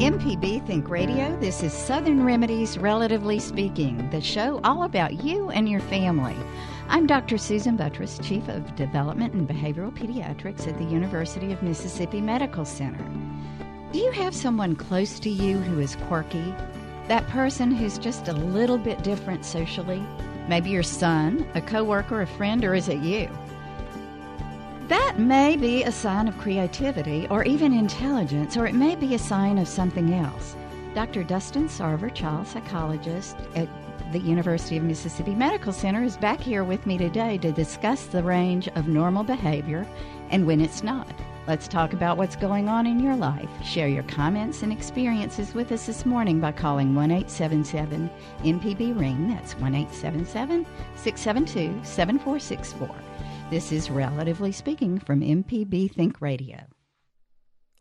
MPB Think Radio, this is Southern Remedies Relatively Speaking, the show all about you and your family. I'm Dr. Susan Buttross, Chief of Development and Behavioral Pediatrics at the University of Mississippi Medical Center. Do you have someone close to you who is quirky? That person who's just a little bit different socially? Maybe your son, a coworker, a friend, or is it you? That may be a sign of creativity or even intelligence, or it may be a sign of something else. Dr. Dustin Sarver, child psychologist at the University of Mississippi Medical Center, is back here with me today to discuss the range of normal behavior and when it's not. Let's talk about what's going on in your life. Share your comments and experiences with us this morning by calling 1 877 MPB Ring. That's 1 877 672 7464. This is Relatively Speaking from MPB Think Radio.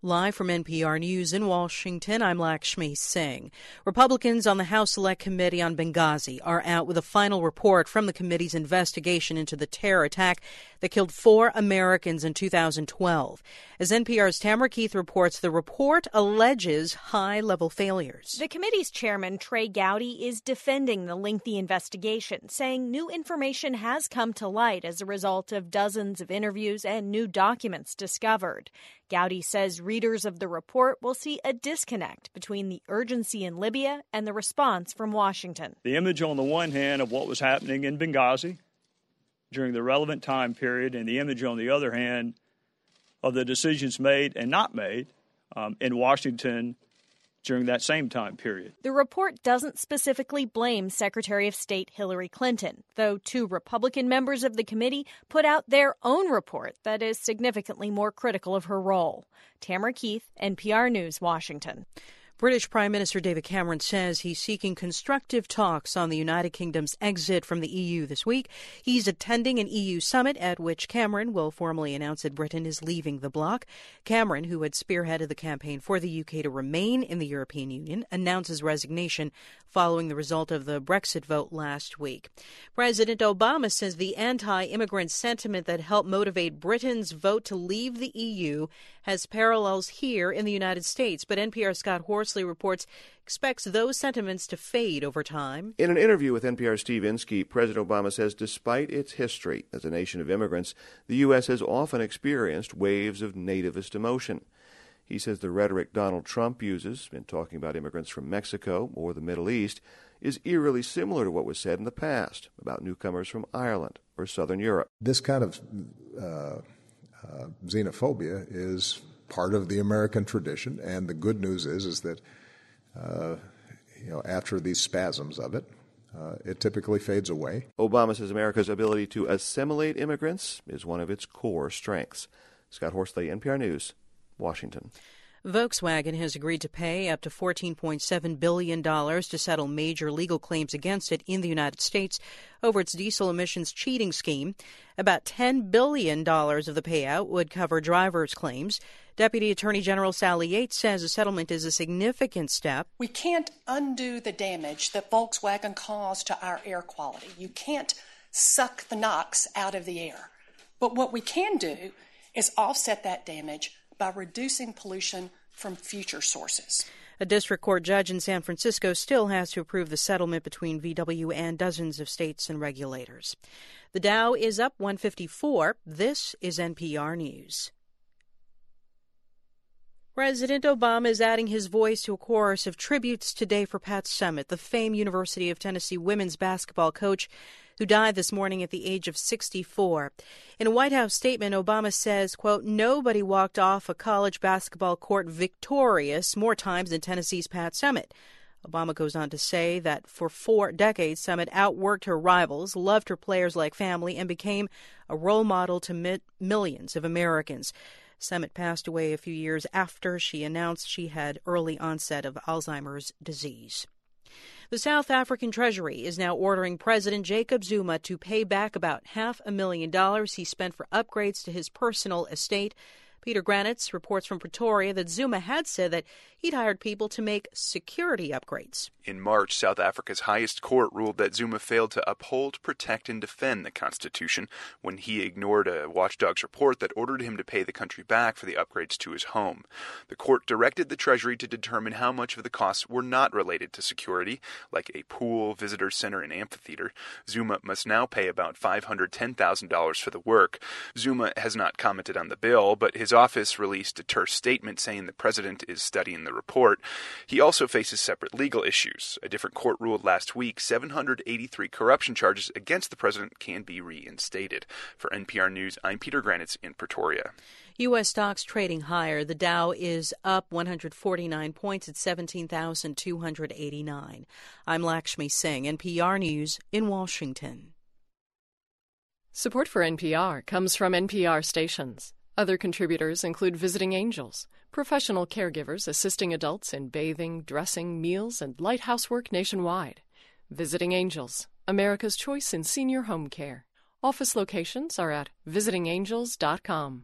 Live from NPR News in Washington, I'm Lakshmi Singh. Republicans on the House Select Committee on Benghazi are out with a final report from the committee's investigation into the terror attack that killed four Americans in 2012. As NPR's Tamara Keith reports, the report alleges high level failures. The committee's chairman, Trey Gowdy, is defending the lengthy investigation, saying new information has come to light as a result of dozens of interviews and new documents discovered. Gowdy says readers of the report will see a disconnect between the urgency in Libya and the response from Washington. The image, on the one hand, of what was happening in Benghazi during the relevant time period, and the image, on the other hand, of the decisions made and not made um, in Washington during that same time period. The report doesn't specifically blame Secretary of State Hillary Clinton, though two Republican members of the committee put out their own report that is significantly more critical of her role. Tamara Keith, NPR News, Washington. British Prime Minister David Cameron says he's seeking constructive talks on the United Kingdom's exit from the EU this week. He's attending an EU summit at which Cameron will formally announce that Britain is leaving the bloc. Cameron, who had spearheaded the campaign for the UK to remain in the European Union, announces resignation following the result of the Brexit vote last week. President Obama says the anti immigrant sentiment that helped motivate Britain's vote to leave the EU has parallels here in the United States, but NPR Scott Horsley reports expects those sentiments to fade over time. In an interview with NPR Steve Inskeep, President Obama says despite its history as a nation of immigrants, the U.S. has often experienced waves of nativist emotion. He says the rhetoric Donald Trump uses in talking about immigrants from Mexico or the Middle East is eerily similar to what was said in the past about newcomers from Ireland or Southern Europe. This kind of uh, uh, xenophobia is part of the American tradition, and the good news is is that uh, you know after these spasms of it, uh, it typically fades away. Obama says America's ability to assimilate immigrants is one of its core strengths. Scott Horsley, NPR News, Washington. Volkswagen has agreed to pay up to $14.7 billion to settle major legal claims against it in the United States over its diesel emissions cheating scheme. About $10 billion of the payout would cover drivers' claims. Deputy Attorney General Sally Yates says a settlement is a significant step. We can't undo the damage that Volkswagen caused to our air quality. You can't suck the NOx out of the air. But what we can do is offset that damage by reducing pollution from future sources. A district court judge in San Francisco still has to approve the settlement between VW and dozens of states and regulators. The Dow is up 154. This is NPR News. President Obama is adding his voice to a chorus of tributes today for Pat Summitt, the famed University of Tennessee women's basketball coach who died this morning at the age of 64. In a White House statement, Obama says, quote, nobody walked off a college basketball court victorious more times than Tennessee's Pat Summitt. Obama goes on to say that for four decades, Summitt outworked her rivals, loved her players like family, and became a role model to mi- millions of Americans. Summitt passed away a few years after she announced she had early onset of Alzheimer's disease. The South African Treasury is now ordering President Jacob Zuma to pay back about half a million dollars he spent for upgrades to his personal estate Peter Granitz reports from Pretoria that Zuma had said that he'd hired people to make security upgrades. In March, South Africa's highest court ruled that Zuma failed to uphold, protect, and defend the Constitution when he ignored a watchdog's report that ordered him to pay the country back for the upgrades to his home. The court directed the Treasury to determine how much of the costs were not related to security, like a pool, visitor center, and amphitheater. Zuma must now pay about $510,000 for the work. Zuma has not commented on the bill, but his his office released a terse statement saying the president is studying the report. He also faces separate legal issues. A different court ruled last week 783 corruption charges against the president can be reinstated. For NPR News, I'm Peter Granitz in Pretoria. U.S. stocks trading higher. The Dow is up 149 points at 17,289. I'm Lakshmi Singh, NPR News in Washington. Support for NPR comes from NPR stations. Other contributors include visiting angels, professional caregivers assisting adults in bathing, dressing, meals, and light housework nationwide. Visiting Angels, America's choice in senior home care. Office locations are at visitingangels.com.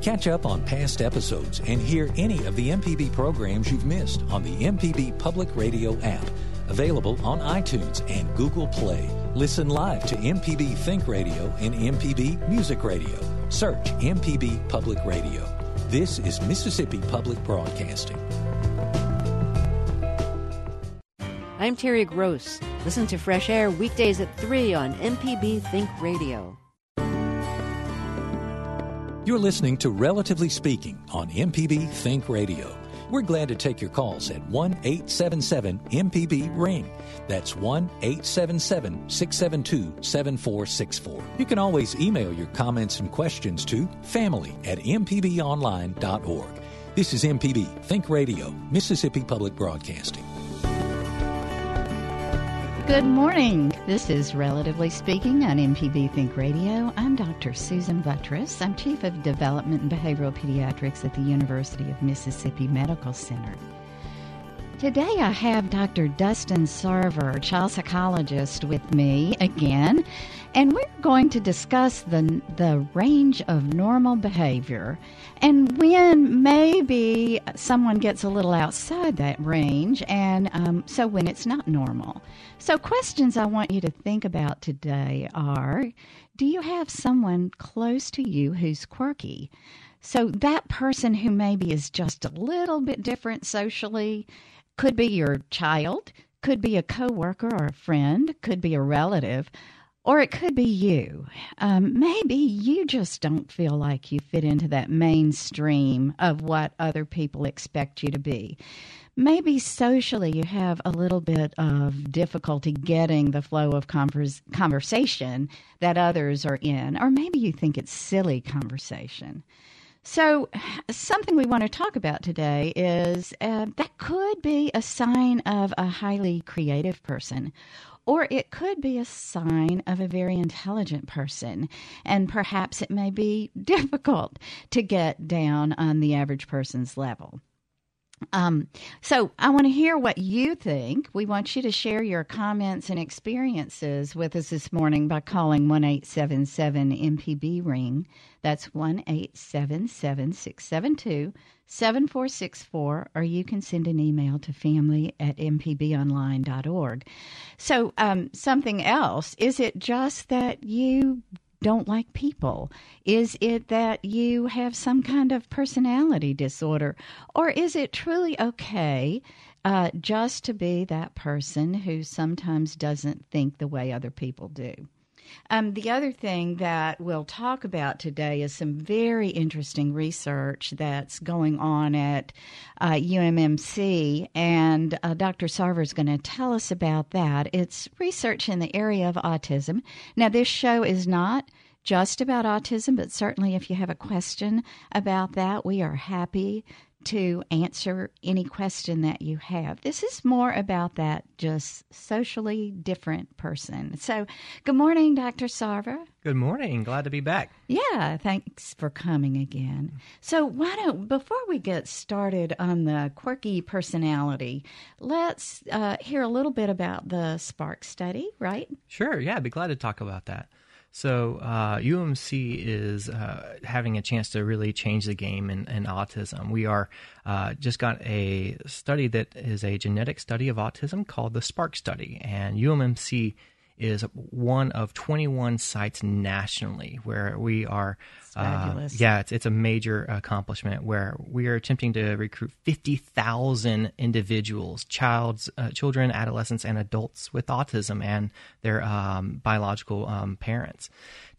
Catch up on past episodes and hear any of the MPB programs you've missed on the MPB Public Radio app, available on iTunes and Google Play. Listen live to MPB Think Radio and MPB Music Radio. Search MPB Public Radio. This is Mississippi Public Broadcasting. I'm Terry Gross. Listen to Fresh Air weekdays at 3 on MPB Think Radio. You're listening to Relatively Speaking on MPB Think Radio. We're glad to take your calls at 1 877 MPB Ring. That's 1 877 672 7464. You can always email your comments and questions to family at mpbonline.org. This is MPB Think Radio, Mississippi Public Broadcasting. Good morning. This is Relatively Speaking on MPB Think Radio. I'm Dr. Susan Buttross. I'm Chief of Development and Behavioral Pediatrics at the University of Mississippi Medical Center. Today I have Dr. Dustin Sarver, child psychologist, with me again, and we're going to discuss the, the range of normal behavior and when maybe someone gets a little outside that range, and um, so when it's not normal. So, questions I want you to think about today are Do you have someone close to you who's quirky? So, that person who maybe is just a little bit different socially could be your child, could be a coworker or a friend, could be a relative, or it could be you. Um, maybe you just don't feel like you fit into that mainstream of what other people expect you to be. Maybe socially you have a little bit of difficulty getting the flow of converse, conversation that others are in, or maybe you think it's silly conversation. So, something we want to talk about today is uh, that could be a sign of a highly creative person, or it could be a sign of a very intelligent person. And perhaps it may be difficult to get down on the average person's level. Um, so I want to hear what you think. We want you to share your comments and experiences with us this morning by calling one eight seven seven MPB ring. That's one eight seven seven six seven two seven four six four, or you can send an email to family at mpbonline.org. So um, something else is it just that you don't like people? Is it that you have some kind of personality disorder? Or is it truly okay uh, just to be that person who sometimes doesn't think the way other people do? Um, the other thing that we'll talk about today is some very interesting research that's going on at uh, UMMC, and uh, Dr. Sarver is going to tell us about that. It's research in the area of autism. Now, this show is not just about autism, but certainly if you have a question about that, we are happy to answer any question that you have. This is more about that just socially different person. So, good morning, Dr. Sarver. Good morning. Glad to be back. Yeah, thanks for coming again. So, why don't, before we get started on the quirky personality, let's uh, hear a little bit about the Spark study, right? Sure. Yeah, I'd be glad to talk about that. So uh, UMC is uh, having a chance to really change the game in, in autism. We are uh, just got a study that is a genetic study of autism called the Spark Study, and UMMC is one of 21 sites nationally where we are. Uh, yeah, it's, it's a major accomplishment where we are attempting to recruit 50,000 individuals, childs, uh, children, adolescents, and adults with autism and their um, biological um, parents.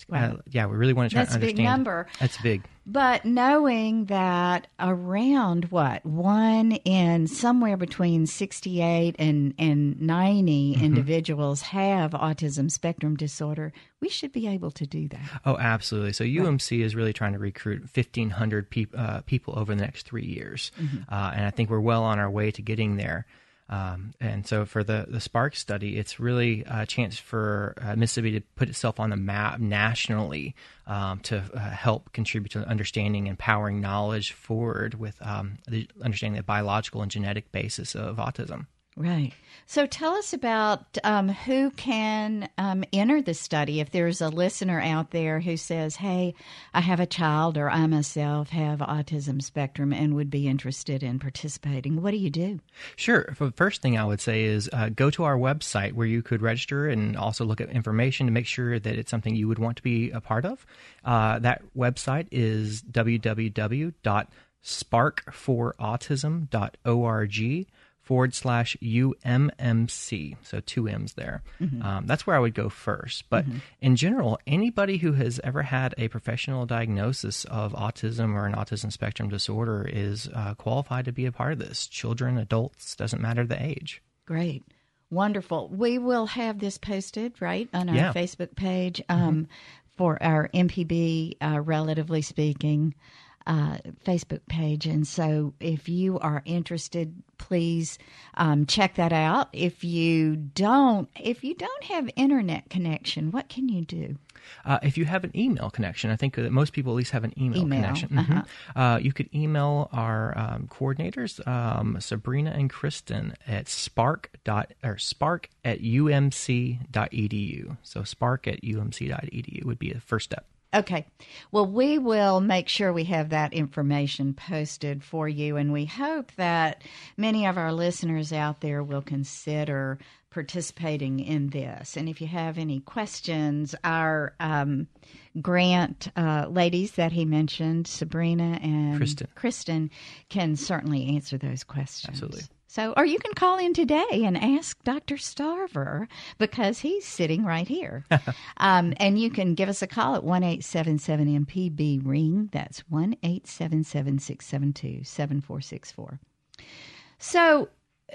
Wow. Uh, yeah, we really want to try That's to understand. a big number. That's big. But knowing that around what one in somewhere between sixty-eight and and 90 Mm-hmm. individuals have autism spectrum disorder, we should be able to do that. Oh, absolutely. So UMC is really trying to recruit 1,500 peop- uh, people over the next three years. Uh, and I think we're well on our way to getting there. Um, and so for the, the Spark study, it's really a chance for uh, Mississippi to put itself on the map nationally um, to uh, help contribute to understanding and powering knowledge forward with um, the understanding the biological and genetic basis of autism. Right. So tell us about um, who can um, enter the study. If there's a listener out there who says, hey, I have a child or I myself have autism spectrum and would be interested in participating, what do you do? Sure. The first thing I would say is uh, go to our website where you could register and also look at information to make sure that it's something you would want to be a part of. Uh, that website is www.sparkforautism.org forward slash UMMC. So two M's there. Um, that's where I would go first. But in general, anybody who has ever had a professional diagnosis of autism or an autism spectrum disorder is uh, qualified to be a part of this. Children, adults, doesn't matter the age. Great. Wonderful. We will have this posted, right, on our Yeah. Facebook page um, for our MPB, uh, relatively speaking, uh, Facebook page. And so if you are interested, please um, check that out. If you don't, if you don't have internet connection, what can you do? Uh, if you have an email connection, I think that most people at least have an email, Email, connection. uh-huh. Mhm. Uh, you could email our um, coordinators, um, Sabrina and Kristen, at spark dot or spark at umc.edu. So spark at umc.edu would be the first step. Okay. Well, we will make sure we have that information posted for you, and we hope that many of our listeners out there will consider participating in this. And if you have any questions, our um, grant uh, ladies that he mentioned, Sabrina and Kristen. Kristen, can certainly answer those questions. Absolutely. So, or you can call in today and ask Dr. Sarver because he's sitting right here. um, and you can give us a call at 1 877 MPB Ring. That's 1 877 672 7464. So,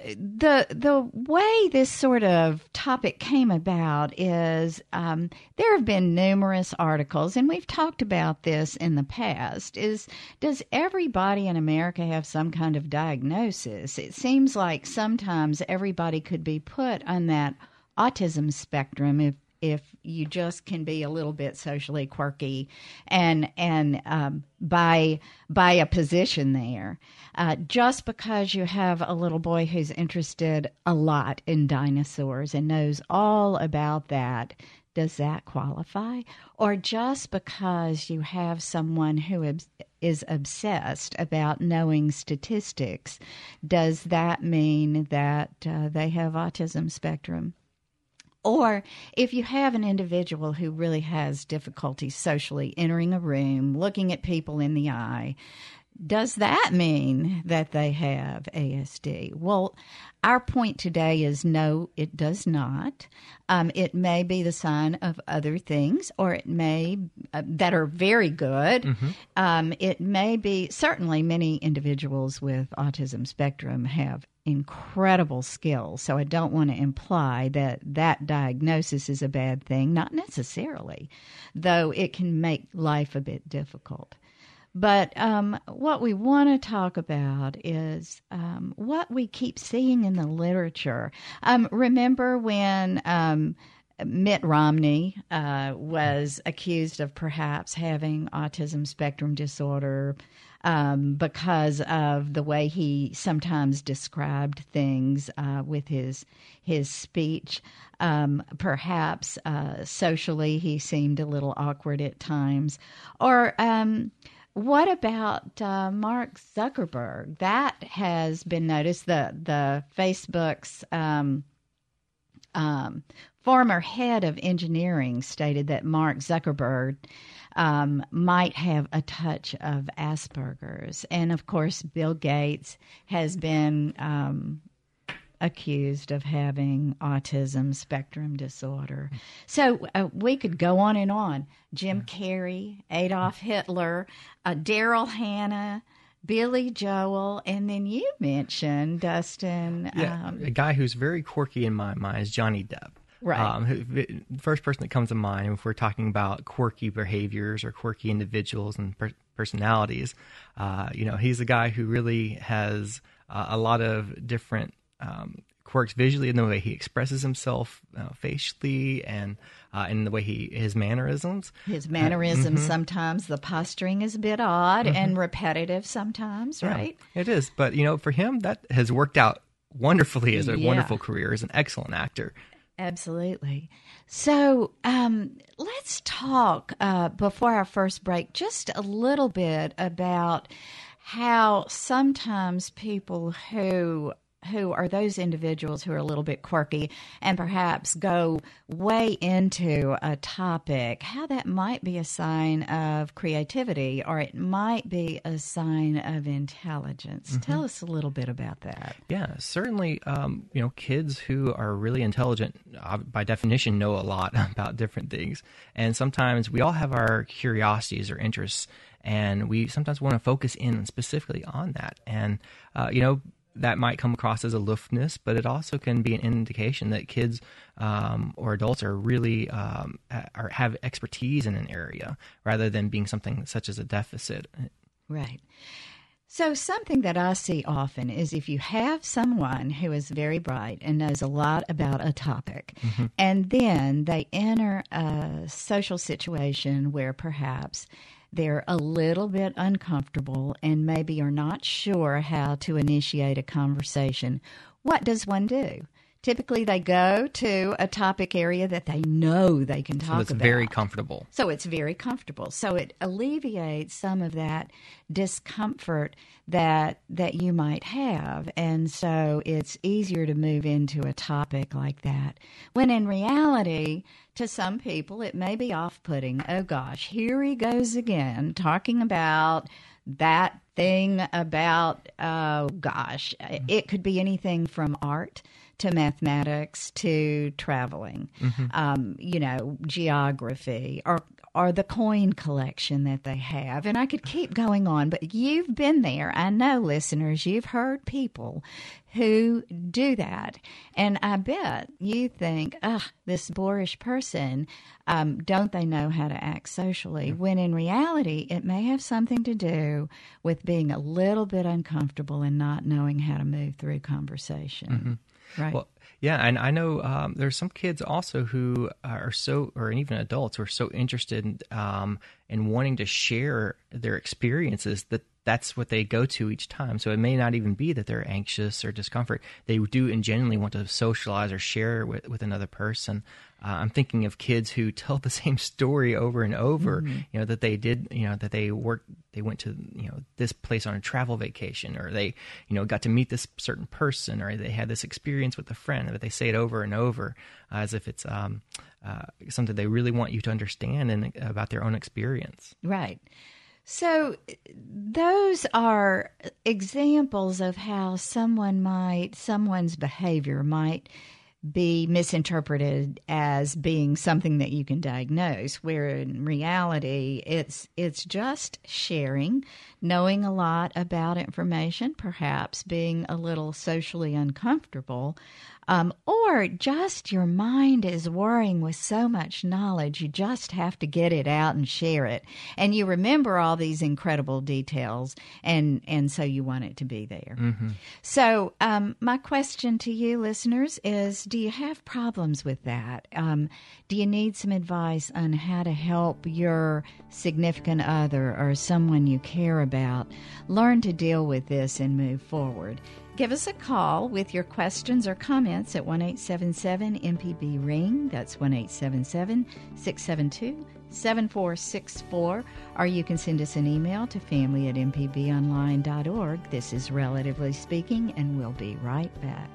the the way this sort of topic came about is um, there have been numerous articles, and we've talked about this in the past. Is does everybody in America have some kind of diagnosis? It seems like sometimes everybody could be put on that autism spectrum if if you just can be a little bit socially quirky and and um, by by a position there. Uh, just because you have a little boy who's interested a lot in dinosaurs and knows all about that does that qualify? Or just because you have someone who is, obsessed about knowing statistics does that mean that uh, they have autism spectrum or if you have an individual who really has difficulty socially entering a room, looking at people in the eye, does that mean that they have ASD? Well, our point today is no, it does not. Um, it may be the sign of other things, or it may uh, that are very good. Um, it may be certainly many individuals with autism spectrum have incredible skills. So I don't want to imply that that diagnosis is a bad thing, not necessarily, though it can make life a bit difficult. But um, what we want to talk about is um, what we keep seeing in the literature. Um, remember when um, Mitt Romney uh, was accused of perhaps having autism spectrum disorder um, because of the way he sometimes described things uh, with his his speech. Um, perhaps uh, socially, he seemed a little awkward at times. Or um, what about uh, Mark Zuckerberg? That has been noticed. The the Facebook's um, um, former head of engineering stated that Mark Zuckerberg um, might have a touch of Asperger's. And of course, Bill Gates has been um, accused of having autism spectrum disorder. So uh, we could go on and on. Jim Carrey, Adolf Hitler, uh, Daryl Hannah. Billy Joel, and then you mentioned Dustin. Yeah, um, a guy who's very quirky in my mind is Johnny Depp. Right. Um, who, the first person that comes to mind if we're talking about quirky behaviors or quirky individuals and per- personalities, uh, you know, he's a guy who really has uh, a lot of different um, quirks visually in the way he expresses himself uh, facially and uh, in the way he his mannerisms. His mannerisms mm-hmm. sometimes the posturing is a bit odd mm-hmm. and repetitive sometimes, yeah, right? It is, but you know, for him that has worked out wonderfully as a yeah. wonderful career as an excellent actor. Absolutely. So um, let's talk uh, before our first break just a little bit about how sometimes people who who are those individuals who are a little bit quirky and perhaps go way into a topic, how that might be a sign of creativity or it might be a sign of intelligence. Mm-hmm. Tell us a little bit about that. Yeah, certainly, um, you know, kids who are really intelligent, uh, by definition, know a lot about different things. And sometimes we all have our curiosities or interests and we sometimes want to focus in specifically on that. And uh, you know, that might come across as aloofness, but it also can be an indication that kids um, or adults are really um, are, have expertise in an area rather than being something such as a deficit. Right. So, something that I see often is if you have someone who is very bright and knows a lot about a topic, mm-hmm. and then they enter a social situation where perhaps they're a little bit uncomfortable and maybe are not sure how to initiate a conversation, what does one do? Typically, they go to a topic area that they know they can talk so it's about. very comfortable. So it's very comfortable. So it alleviates some of that discomfort that that you might have, and so it's easier to move into a topic like that. When in reality, to some people, it may be off-putting. Oh gosh, here he goes again talking about that thing about oh gosh, it could be anything from art to mathematics to traveling, mm-hmm. um, you know, geography or or the coin collection that they have. And I could keep going on, but you've been there. I know, listeners, you've heard people who do that. And I bet you think, ah, this boorish person, um, don't they know how to act socially? When in reality, it may have something to do with being a little bit uncomfortable and not knowing how to move through conversation. Mm-hmm. Right. Well, yeah, and I know um, there's some kids also who are so, or even adults who are so interested in, um, in wanting to share their experiences that that's what they go to each time. So it may not even be that they're anxious or discomfort. They do and genuinely want to socialize or share with, with another person. Uh, I'm thinking of kids who tell the same story over and over. Mm-hmm. You know that they did. You know that they worked. They went to you know this place on a travel vacation, or they you know got to meet this certain person, or they had this experience with a friend. But they say it over and over uh, as if it's um, uh, something they really want you to understand and about their own experience. Right. So, those are examples of how someone might, someone's behavior might be misinterpreted as being something that you can diagnose where in reality it's it's just sharing knowing a lot about information perhaps being a little socially uncomfortable Um, or just your mind is whirring with so much knowledge, you just have to get it out and share it. And you remember all these incredible details, and, and so you want it to be there. Mm-hmm. So, um, my question to you, listeners, is do you have problems with that? Um, do you need some advice on how to help your significant other or someone you care about learn to deal with this and move forward? Give us a call with your questions or comments at 1 877 MPB Ring. That's 1 877 672 7464. Or you can send us an email to family at mpbonline.org. This is Relatively Speaking, and we'll be right back.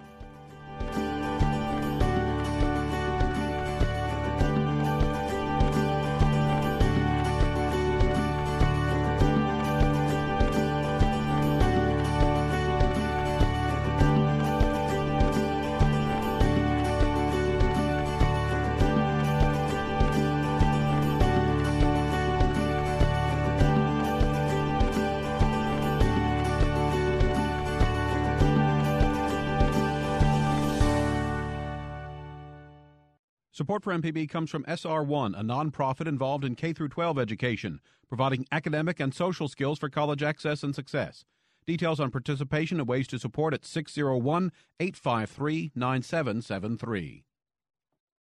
Support for MPB comes from SR1, a nonprofit involved in K 12 education, providing academic and social skills for college access and success. Details on participation and ways to support at 601 853 9773.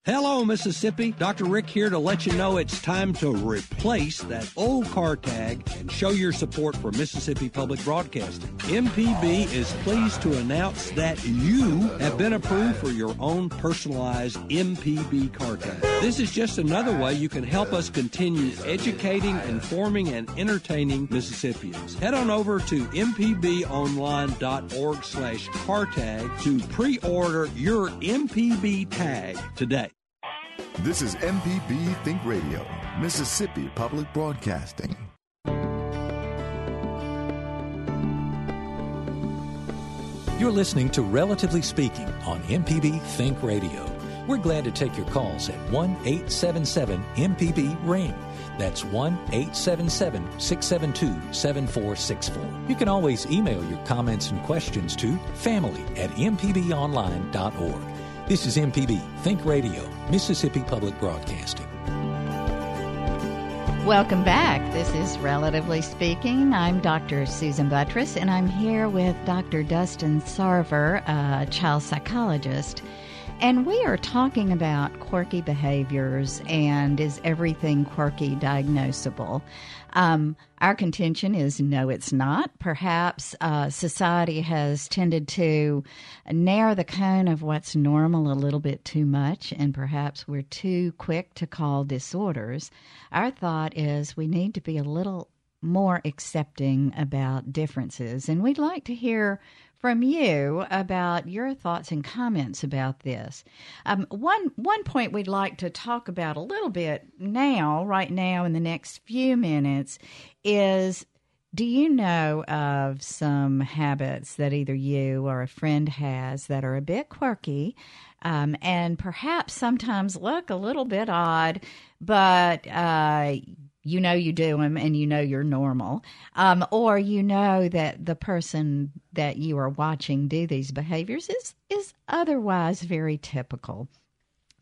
Hello, Mississippi. Dr. Rick here to let you know it's time to replace that old car tag and show your support for Mississippi Public Broadcasting. MPB is pleased to announce that you have been approved for your own personalized MPB car tag. This is just another way you can help us continue educating, informing, and entertaining Mississippians. Head on over to mpbonline.org slash car tag to pre-order your MPB tag today. This is MPB Think Radio, Mississippi Public Broadcasting. You're listening to Relatively Speaking on MPB Think Radio. We're glad to take your calls at 1 877 MPB Ring. That's 1 877 672 7464. You can always email your comments and questions to family at mpbonline.org. This is MPB Think Radio, Mississippi Public Broadcasting. Welcome back. This is Relatively Speaking. I'm Dr. Susan Buttross, and I'm here with Dr. Dustin Sarver, a child psychologist. And we are talking about quirky behaviors and is everything quirky diagnosable? Um, our contention is no, it's not. Perhaps uh, society has tended to narrow the cone of what's normal a little bit too much, and perhaps we're too quick to call disorders. Our thought is we need to be a little more accepting about differences, and we'd like to hear from you about your thoughts and comments about this. Um, one one point we'd like to talk about a little bit now, right now, in the next few minutes, is do you know of some habits that either you or a friend has that are a bit quirky um, and perhaps sometimes look a little bit odd, but uh, you know you do them and you know you're normal, um, or you know that the person that you are watching do these behaviors is is otherwise very typical.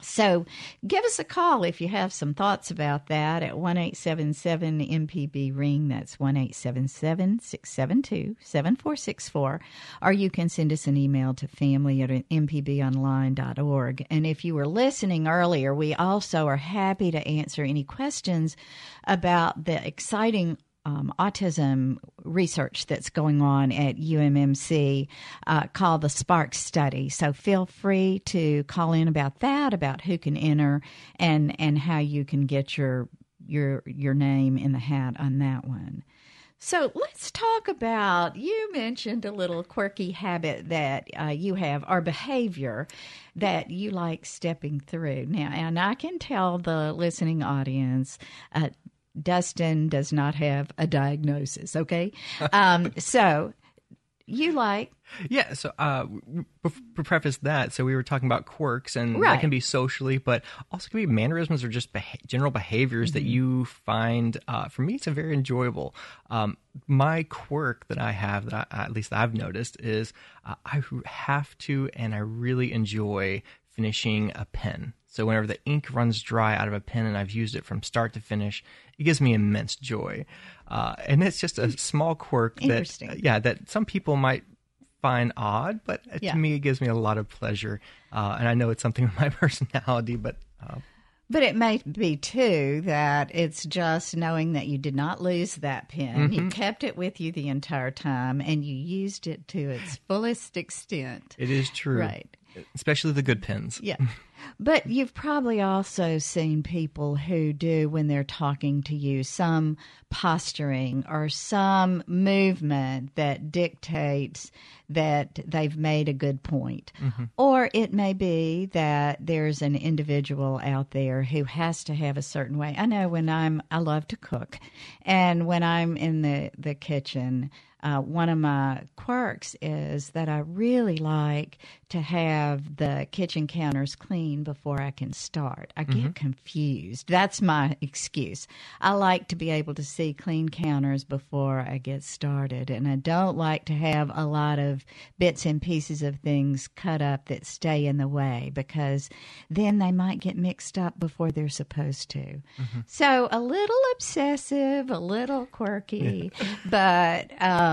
So give us a call if you have some thoughts about that at 1 877 MPB Ring. That's 1 877 672 7464. Or you can send us an email to family at mpbonline.org. And if you were listening earlier, we also are happy to answer any questions about the exciting um, autism research that's going on at UMMC uh, called the Spark Study. So feel free to call in about that, about who can enter, and and how you can get your your your name in the hat on that one. So let's talk about. You mentioned a little quirky habit that uh, you have, or behavior that you like stepping through. Now, and I can tell the listening audience. Uh, Dustin does not have a diagnosis, okay? um, so you like. Yeah, so uh, to preface that, so we were talking about quirks, and Right. that can be socially, but also can be mannerisms or just beha- general behaviors that Mhm. you find. Uh, for me, it's a very enjoyable. Um, my quirk that I have, that I, at least I've noticed, is uh, I have to, and I really enjoy finishing a pen. So whenever the ink runs dry out of a pen and I've used it from start to finish, it gives me immense joy. Uh, and it's just a small quirk that, yeah, that some people might find odd, but uh, Yeah. to me, it gives me a lot of pleasure. Uh, and I know it's something with my personality, but uh, But it may be too that it's just knowing that you did not lose that pen. You Mhm. kept it with you the entire time and you used it to its fullest extent. it is true. Right. Especially the good pins. Yeah. But you've probably also seen people who do, when they're talking to you, some posturing or some movement that dictates that they've made a good point. Mhm. Or it may be that there's an individual out there who has to have a certain way. I know when I'm, I love to cook, and when I'm in the, the kitchen, uh, one of my quirks is that I really like to have the kitchen counters clean before I can start. I get Mhm. confused. That's my excuse. I like to be able to see clean counters before I get started, and I don't like to have a lot of bits and pieces of things cut up that stay in the way because then they might get mixed up before they're supposed to. So a little obsessive, a little quirky, but um,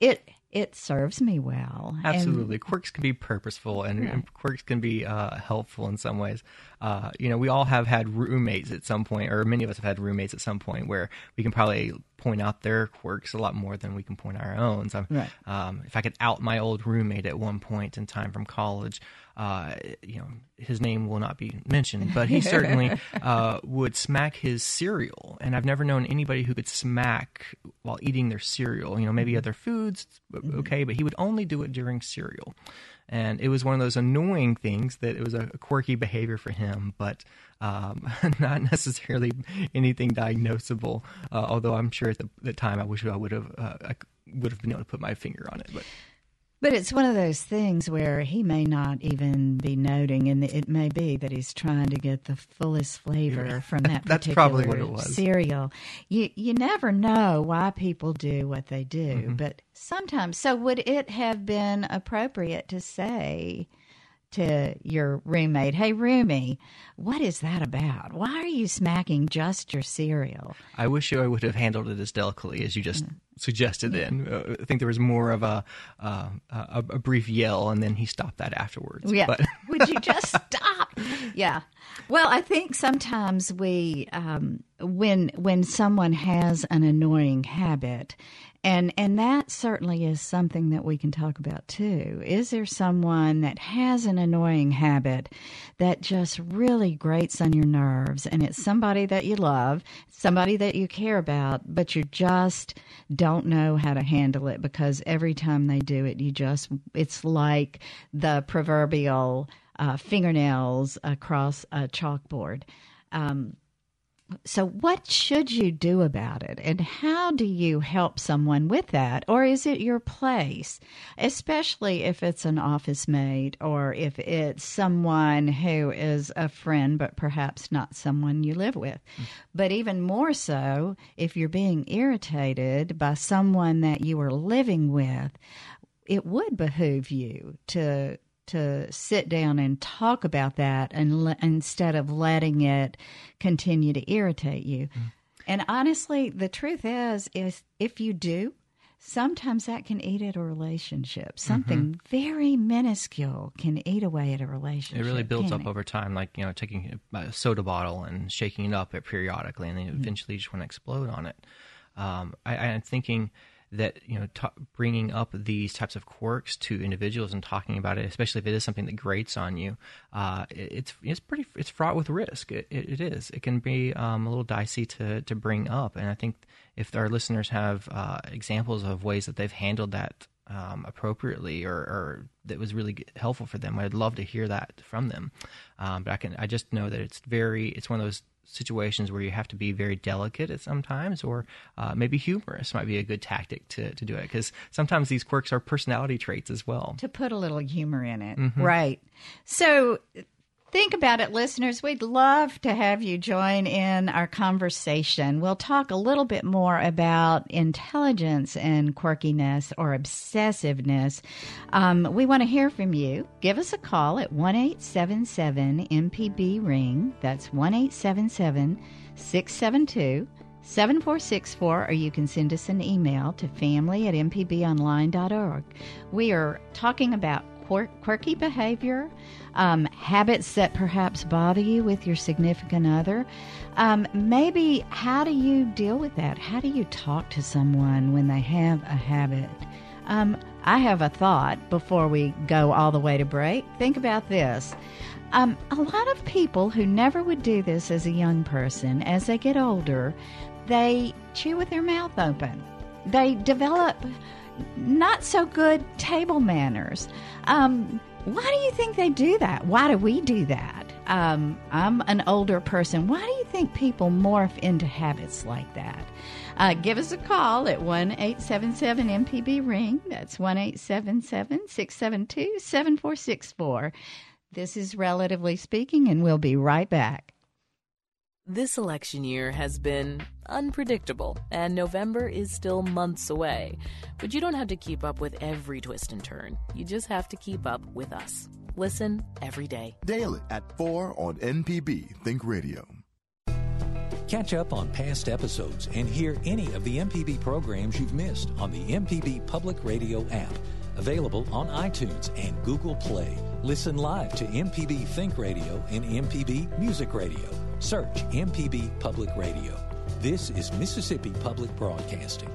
it it serves me well. And- Absolutely. quirks can be purposeful and, Yeah. and quirks can be uh, helpful in some ways. Uh, you know, we all have had roommates at some point, or many of us have had roommates at some point where we can probably point out their quirks a lot more than we can point our own. So, Right. um, if I could out my old roommate at one point in time from college, uh, you know, his name will not be mentioned, but he certainly uh, would smack his cereal. And I've never known anybody who could smack while eating their cereal. You know, maybe other foods, okay, but he would only do it during cereal. And it was one of those annoying things that it was a quirky behavior for him, but um, not necessarily anything diagnosable. Uh, although I'm sure at the, the time I wish I would have uh, would have been able to put my finger on it. But But it's one of those things where he may not even be noting, and it may be that he's trying to get the fullest flavor Yeah. from that That's particular probably what it was. cereal. You you never know why people do what they do, Mhm. but sometimes. So would it have been appropriate to say? To your roommate, hey roomie, what is that about? Why are you smacking just your cereal? I wish I would have handled it as delicately as you just suggested. Then uh, I think there was more of a, uh, a a brief yell, and then he stopped that afterwards. Yeah. But Would you just stop? Yeah. Well, I think sometimes we, um, when when someone has an annoying habit, and and that certainly is something that we can talk about too. Is there someone that has an annoying habit that just really grates on your nerves, and it's somebody that you love, somebody that you care about, but you just don't know how to handle it because every time they do it, you just it's like the proverbial uh, fingernails across a chalkboard. Um, so, what should you do about it, and how do you help someone with that, or is it your place, especially if it's an office mate or if it's someone who is a friend but perhaps not someone you live with? Mm. But even more so, if you're being irritated by someone that you are living with, it would behoove you to to sit down and talk about that and le- instead of letting it continue to irritate you. And honestly, the truth is is if you do, sometimes that can eat at a relationship. Something very minuscule can eat away at a relationship. It really builds up it? over time, like you know, taking a soda bottle and shaking it up periodically, and then Mm-hmm. eventually you just want to explode on it. Um, I, I'm thinking that you know, ta bringing up these types of quirks to individuals and talking about it, especially if it is something that grates on you, uh, it- it's it's pretty it's fraught with risk. It, it, it is. It can be um, a little dicey to to bring up, and I think if our listeners have uh, examples of ways that they've handled that um, appropriately or, or that was really helpful for them. I'd love to hear that from them. Um, but I can, I just know that it's very, it's one of those situations where you have to be very delicate at sometimes, or uh, maybe humorous might be a good tactic to, to do it because sometimes these quirks are personality traits as well. To put a little humor in it, Mhm. right? So think about it, listeners. We'd love to have you join in our conversation. We'll talk a little bit more about intelligence and quirkiness or obsessiveness. Um, we want to hear from you. Give us a call at 1 877 MPB Ring. That's 1 877 672 7464, or you can send us an email to family at mpbonline.org. We are talking about quirky behavior, um, habits that perhaps bother you with your significant other. Um, maybe how do you deal with that? How do you talk to someone when they have a habit? Um, I have a thought before we go all the way to break. Think about this. Um, a lot of people who never would do this as a young person, as they get older, they chew with their mouth open. They develop not so good table manners. Um, why do you think they do that? Why do we do that? Um, I'm an older person. Why do you think people morph into habits like that? Uh, give us a call at 1 877 MPB Ring. That's 1 877 672 7464. This is Relatively Speaking, and we'll be right back. This election year has been unpredictable, and November is still months away. But you don't have to keep up with every twist and turn. You just have to keep up with us. Listen every day. Daily at 4 on MPB Think Radio. Catch up on past episodes and hear any of the MPB programs you've missed on the MPB Public Radio app. Available on iTunes and Google Play. Listen live to MPB Think Radio and MPB Music Radio. Search MPB Public Radio. This is Mississippi Public Broadcasting.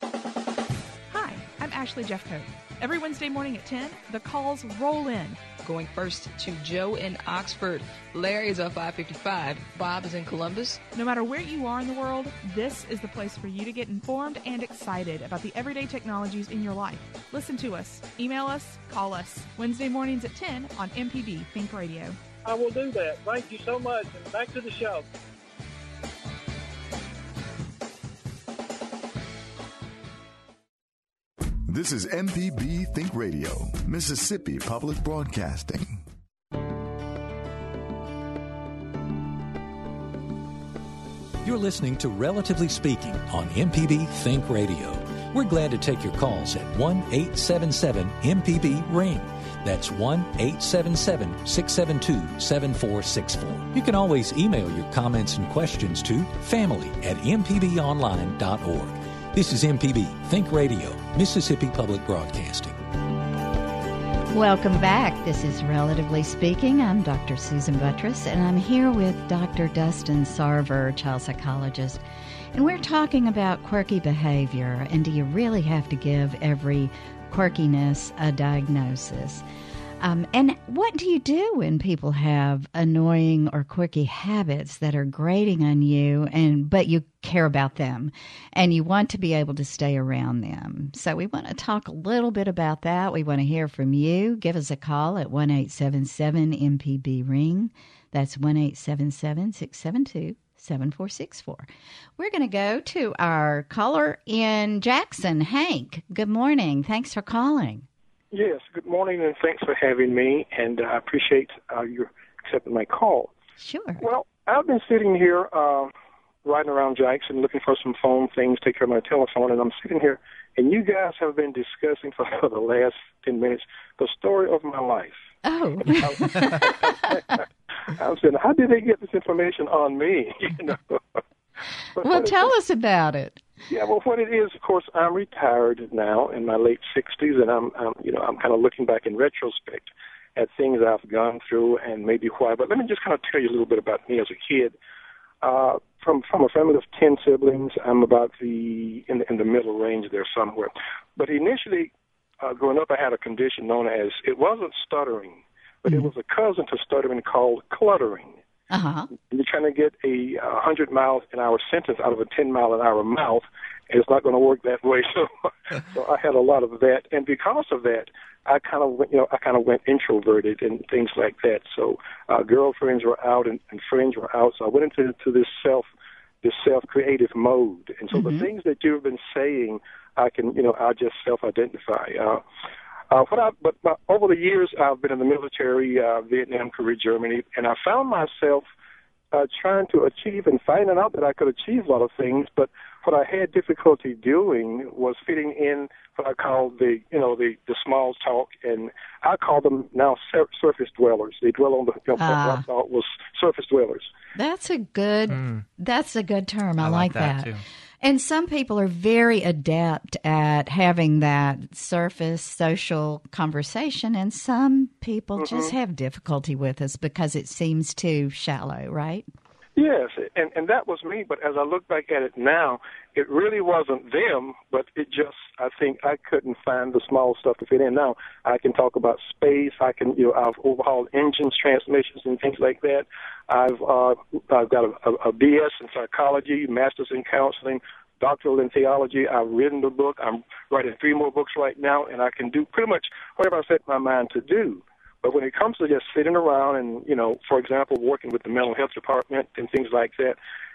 Hi, I'm Ashley Jeffcoat. Every Wednesday morning at 10, the calls roll in. Going first to Joe in Oxford. Larry is up 555. Bob is in Columbus. No matter where you are in the world, this is the place for you to get informed and excited about the everyday technologies in your life. Listen to us, email us, call us. Wednesday mornings at 10 on MPB Think Radio. I will do that. Thank you so much. And back to the show. This is MPB Think Radio, Mississippi Public Broadcasting. You're listening to Relatively Speaking on MPB Think Radio. We're glad to take your calls at 1 877 MPB Ring. That's 1 877 672 7464. You can always email your comments and questions to family at mpbonline.org. This is MPB Think Radio, Mississippi Public Broadcasting. Welcome back. This is Relatively Speaking. I'm Dr. Susan Buttross, and I'm here with Dr. Dustin Sarver, child psychologist. And we're talking about quirky behavior, and do you really have to give every quirkiness a diagnosis? Um, and what do you do when people have annoying or quirky habits that are grating on you, and but you care about them, and you want to be able to stay around them? So we want to talk a little bit about that. We want to hear from you. Give us a call at one eight seven seven MPB ring. That's one eight seven seven six seven two. 7464. We're going to go to our caller in Jackson, Hank. Good morning. Thanks for calling. Yes, good morning, and thanks for having me, and uh, I appreciate uh, you accepting my call. Sure. Well, I've been sitting here uh, riding around Jackson looking for some phone things, take care of my telephone, and I'm sitting here, and you guys have been discussing for for the last 10 minutes the story of my life. Oh. I was saying, how did they get this information on me? You know. Well, tell us about it. Yeah, well, what it is, of course, I'm retired now in my late 60s, and I'm, I'm you know, I'm kind of looking back in retrospect at things I've gone through and maybe why. But let me just kind of tell you a little bit about me as a kid. Uh, from from a family of ten siblings, I'm about the in the, in the middle range there somewhere. But initially, uh, growing up, I had a condition known as it wasn't stuttering, but it was a cousin to stuttering called cluttering. Uh-huh. You're trying to get a uh, 100 miles an hour sentence out of a 10 mile an hour mouth, and it's not going to work that way. So, so I had a lot of that, and because of that, I kind of went, you know, I kind of went introverted and things like that. So, uh, girlfriends were out and, and friends were out, so I went into to this self, this self-creative mode. And so Mm-hmm. the things that you've been saying, I can, you know, I just self-identify. Uh, uh, what I, but, but over the years, I've been in the military, uh, Vietnam, Korea, Germany, and I found myself uh, trying to achieve and finding out that I could achieve a lot of things, but what I had difficulty doing was fitting in what I call the, you know, the, the small talk, and I call them now sur- surface dwellers. They dwell on the, you know, Ah. what I thought was surface dwellers. That's a good. That's a good term. I, I like that, that. And some people are very adept at having that surface social conversation, and some people just Mhm. have difficulty with us because it seems too shallow, right? Yes, and and that was me. But as I look back at it now, it really wasn't them, but it just I think I couldn't find the small stuff to fit in. Now I can talk about space. I can you know I've overhauled engines, transmissions, and things like that. I've uh, I've got a, a, a BS in psychology, masters in counseling, doctoral in theology. I've written the book. I'm writing three more books right now, and I can do pretty much whatever I set my mind to do. But when it comes to just sitting around and, you know, for example, working with the mental health department and things like that,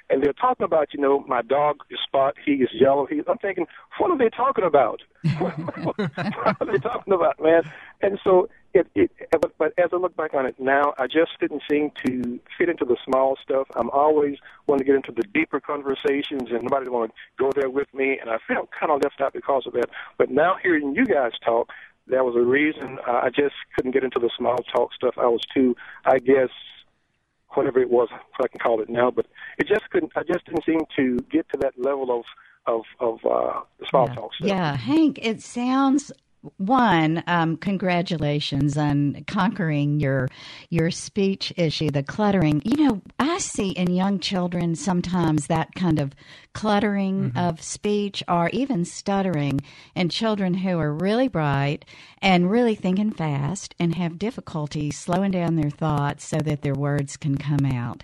and they're talking about, you know, my dog is spot, he is yellow. He, I'm thinking, what are they talking about? what are they talking about, man? And so, it, it, but, but as I look back on it now, I just didn't seem to fit into the small stuff. I'm always wanting to get into the deeper conversations, and nobody want to go there with me, and I felt kind of left out because of that. But now hearing you guys talk, there was a reason I just couldn't get into the small talk stuff. I was too, I guess, whatever it was, if I can call it now. But it just couldn't. I just didn't seem to get to that level of of of uh, small talk stuff. Yeah, Hank, it sounds one um, congratulations on conquering your your speech issue the cluttering. You know i see in young children sometimes that kind of cluttering of speech or even stuttering in children who are really bright and really thinking fast and have difficulty slowing down their thoughts so that their words can come out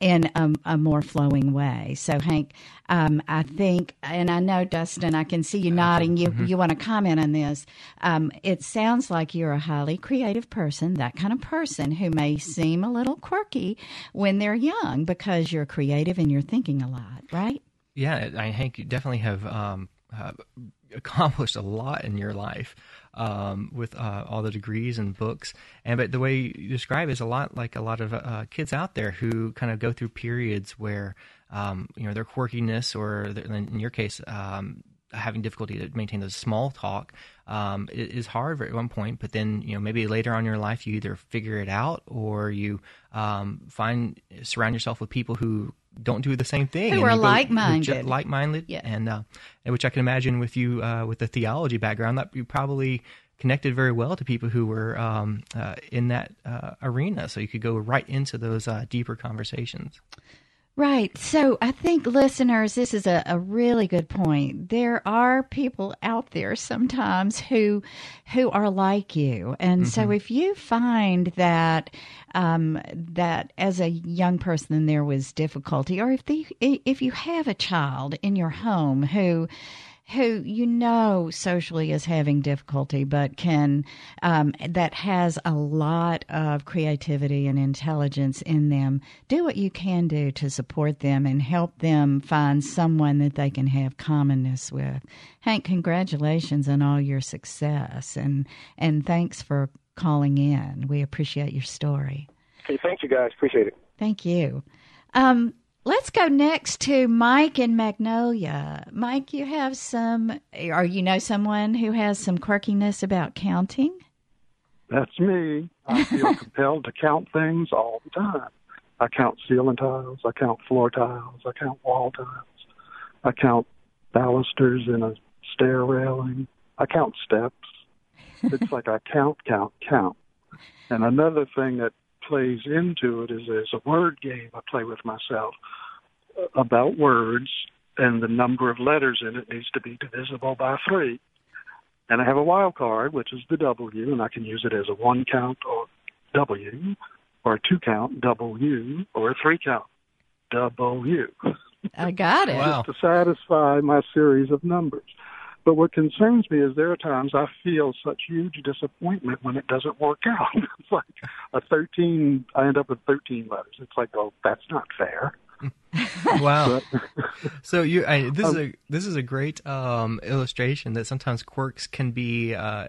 in a, a more flowing way. So hank um, i think and i know dustin i can see you nodding. You you want to comment on this um, it sounds like you're a highly creative person, that kind of person who may seem a little quirky when they're young because you're creative and you're thinking a lot, right? Yeah, I Hank, you definitely have um, uh, accomplished a lot in your life um, with uh, all the degrees and books. And but the way you describe is a lot like a lot of uh, kids out there who kind of go through periods where um, you know their quirkiness, or their, in your case, um, having difficulty to maintain those small talk um, is hard at one point. But then you know maybe later on in your life you either figure it out or you um, find surround yourself with people who don't do the same thing Who are like-minded. ju- like-minded Yeah. and uh, and which I can imagine with you uh, with the theology background that you probably connected very well to people who were um, uh, in that uh, arena so you could go right into those uh, deeper conversations Right. So I think listeners, this is a, a really good point. There are people out there sometimes who who are like you. And so Mhm. if you find that um, that as a young person there was difficulty, or if the if you have a child in your home who who you know socially is having difficulty, but can um, that has a lot of creativity and intelligence in them. Do what you can do to support them and help them find someone that they can have commonness with. Hank, congratulations on all your success, and and thanks for calling in. We appreciate your story. Okay, thank you guys. Appreciate it. Thank you. Um, let's go next to Mike in Magnolia. Mike, you have some, or you know someone who has some quirkiness about counting? That's me. I feel compelled to count things all the time. I count ceiling tiles. I count floor tiles. I count wall tiles. I count balusters in a stair railing. I count steps. It's like I count, count, count. And another thing that plays into it is there's a word game I play with myself about words, and the number of letters in it needs to be divisible by three. And I have a wild card, which is the W, and I can use it as a one count or W. or a two count U, or a three count U. I got it. Just to satisfy my series of numbers. But what concerns me is there are times I feel such huge disappointment when it doesn't work out. it's like a 13, I end up with 13 letters. It's like, oh, that's not fair. Wow. so you, I, this is a this is a great um, illustration that sometimes quirks can be uh,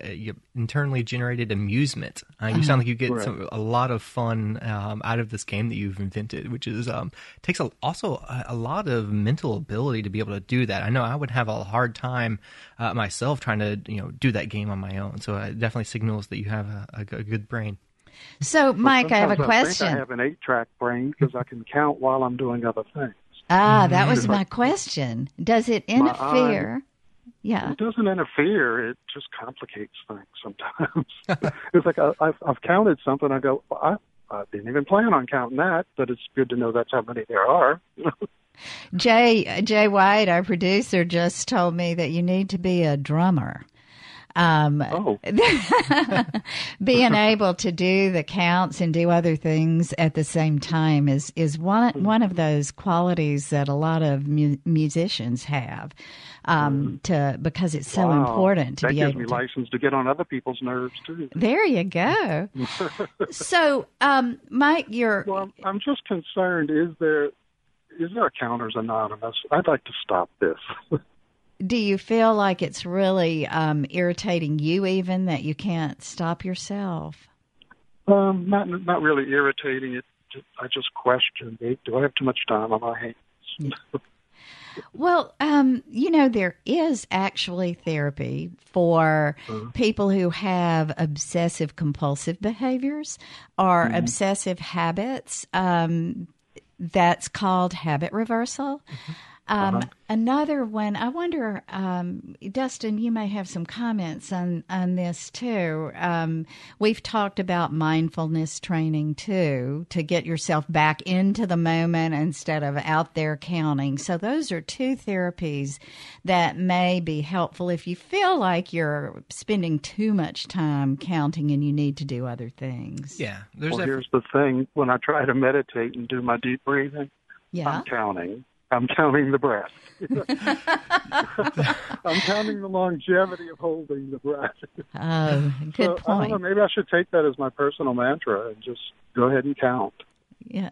internally generated amusement. Uh, you sound like you get right. some, a lot of fun um, out of this game that you've invented, which is um, takes a, also a, a, lot of mental ability to be able to do that. I know I would have a hard time uh, myself trying to you know do that game on my own. So it definitely signals that you have a, a good brain. So, Mike, I have a question. I, I have an eight-track brain because I can count while I'm doing other things. Ah, that was my question. Does it interfere? yeah. It doesn't interfere. It just complicates things sometimes. it's like I, have I've counted something. I go, I, I didn't even plan on counting that, but it's good to know that's how many there are. Jay Jay White, our producer, just told me that you need to be a drummer. Um, oh. being able to do the counts and do other things at the same time is is one hmm. one of those qualities that a lot of mu- musicians have. Um, hmm. to because it's so wow. important to that be gives able me to. license to get on other people's nerves too. There you go. so, um, Mike, you're. Well, I'm just concerned. Is there is there a Counters Anonymous? I'd like to stop this. do you feel like it's really um, irritating you even that you can't stop yourself? Um, not not really irritating. It I just question: Do I have too much time on my hands? well, um, you know, there is actually therapy for uh-huh. people who have obsessive compulsive behaviors or mm-hmm. obsessive habits. Um, that's called habit reversal. Mm-hmm. Um, uh-huh. Another one, I wonder, um, Dustin, you may have some comments on, on this too. Um, we've talked about mindfulness training too, to get yourself back into the moment instead of out there counting. So, those are two therapies that may be helpful if you feel like you're spending too much time counting and you need to do other things. Yeah. There's well, here's the thing when I try to meditate and do my deep breathing, yeah. I'm counting I'm counting the breath. I'm counting the longevity of holding the breath. Oh, good so, point. I don't know, maybe I should take that as my personal mantra and just go ahead and count. Yeah.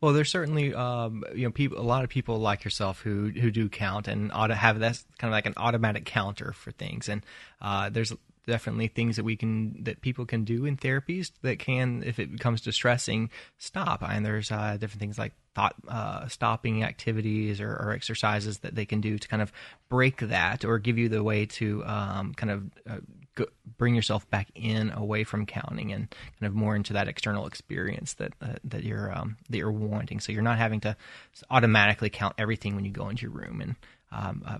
Well, there's certainly um, you know people, a lot of people like yourself who who do count and ought to have that's kind of like an automatic counter for things. And uh, there's definitely things that we can that people can do in therapies that can, if it becomes distressing, stop. And there's uh, different things like thought uh, stopping activities or, or, exercises that they can do to kind of break that or give you the way to um, kind of uh, go, bring yourself back in away from counting and kind of more into that external experience that uh, that you're um, that you're wanting. So you're not having to automatically count everything when you go into your room and um, uh,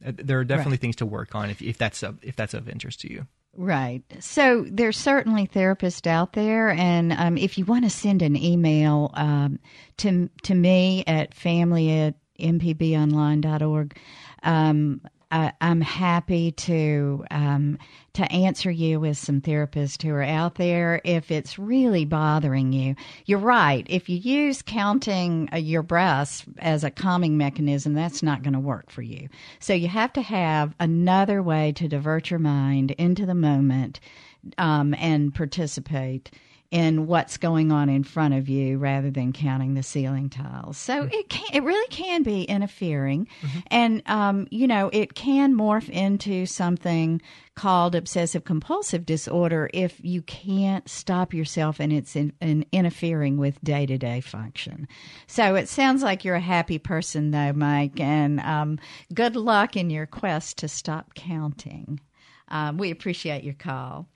there are definitely right. things to work on if, if that's of, if that's of interest to you. Right. So there's certainly therapists out there, and um, if you want to send an email um, to to me at family at mpbonline.org, um, I, am happy to um, to answer you with some therapists who are out there if it's really bothering you. You're right. If you use counting uh, your breaths as a calming mechanism, that's not going to work for you. So you have to have another way to divert your mind into the moment um, and participate in what's going on in front of you rather than counting the ceiling tiles. So mm-hmm. it can it really can be interfering, mm-hmm. and um, you know it can morph into something called obsessive compulsive disorder if you can't stop yourself and it's in, in interfering with day to day function. So it sounds like you're a happy person though, Mike, and um, good luck in your quest to stop counting. Um, we appreciate your call.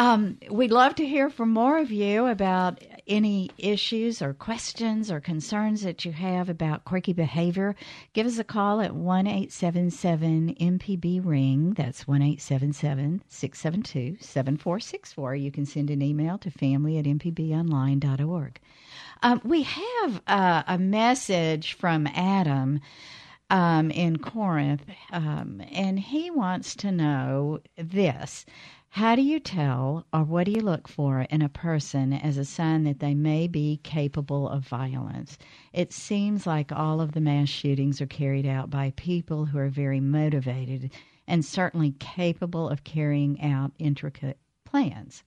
Um, we'd love to hear from more of you about any issues or questions or concerns that you have about quirky behavior. Give us a call at 1 877 MPB Ring. That's 1 877 672 7464. You can send an email to family at mpbonline.org. Um, we have uh, a message from Adam um, in Corinth, um, and he wants to know this. How do you tell or what do you look for in a person as a sign that they may be capable of violence? It seems like all of the mass shootings are carried out by people who are very motivated and certainly capable of carrying out intricate plans.